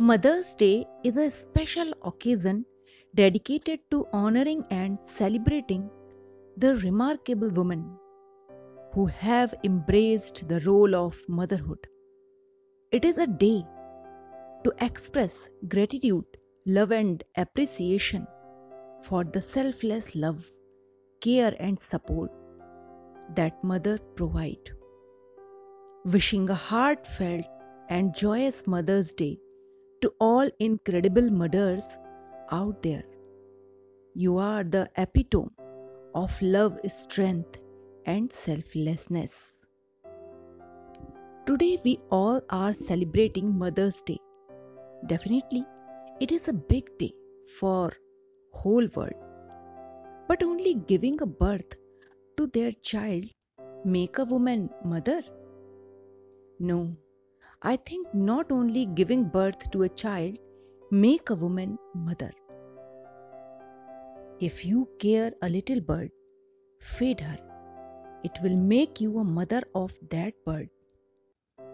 Mother's Day is a special occasion dedicated to honoring and celebrating the remarkable women who have embraced the role of motherhood. It is a day to express gratitude, love, and appreciation for the selfless love, care, and support that mother provide. Wishing a heartfelt and joyous Mother's Day to all incredible mothers out there. You are the epitome of love, strength, and selflessness. Today we all are celebrating Mother's Day. Definitely, it is a big day for whole world. But only giving a birth to their child make a woman mother? No, I think not only giving birth to a child make a woman mother. If you care a little bird, feed her. It will make you a mother of that bird.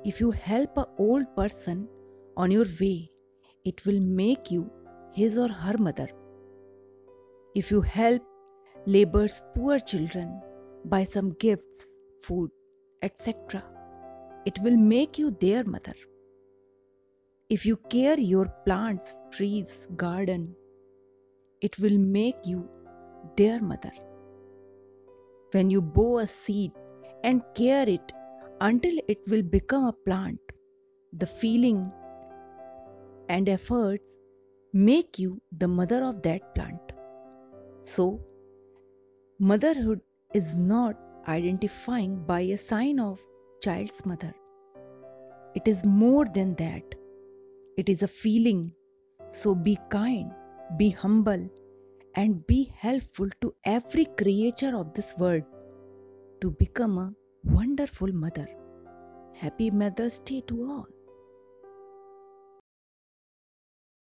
If you help a old person on your way, it will make you his or her mother. If you help labor's poor children by some gifts, food, etc., it will make you their mother. If you care your plants, trees, garden, it will make you their mother. When you bow a seed and care it until it will become a plant, the feeling and efforts make you the mother of that plant. So, motherhood is not identifying by a sign of child's mother. It is more than that. It is a feeling. So be kind, be humble, and be helpful to every creature of this world to become a wonderful mother. Happy Mother's Day to all.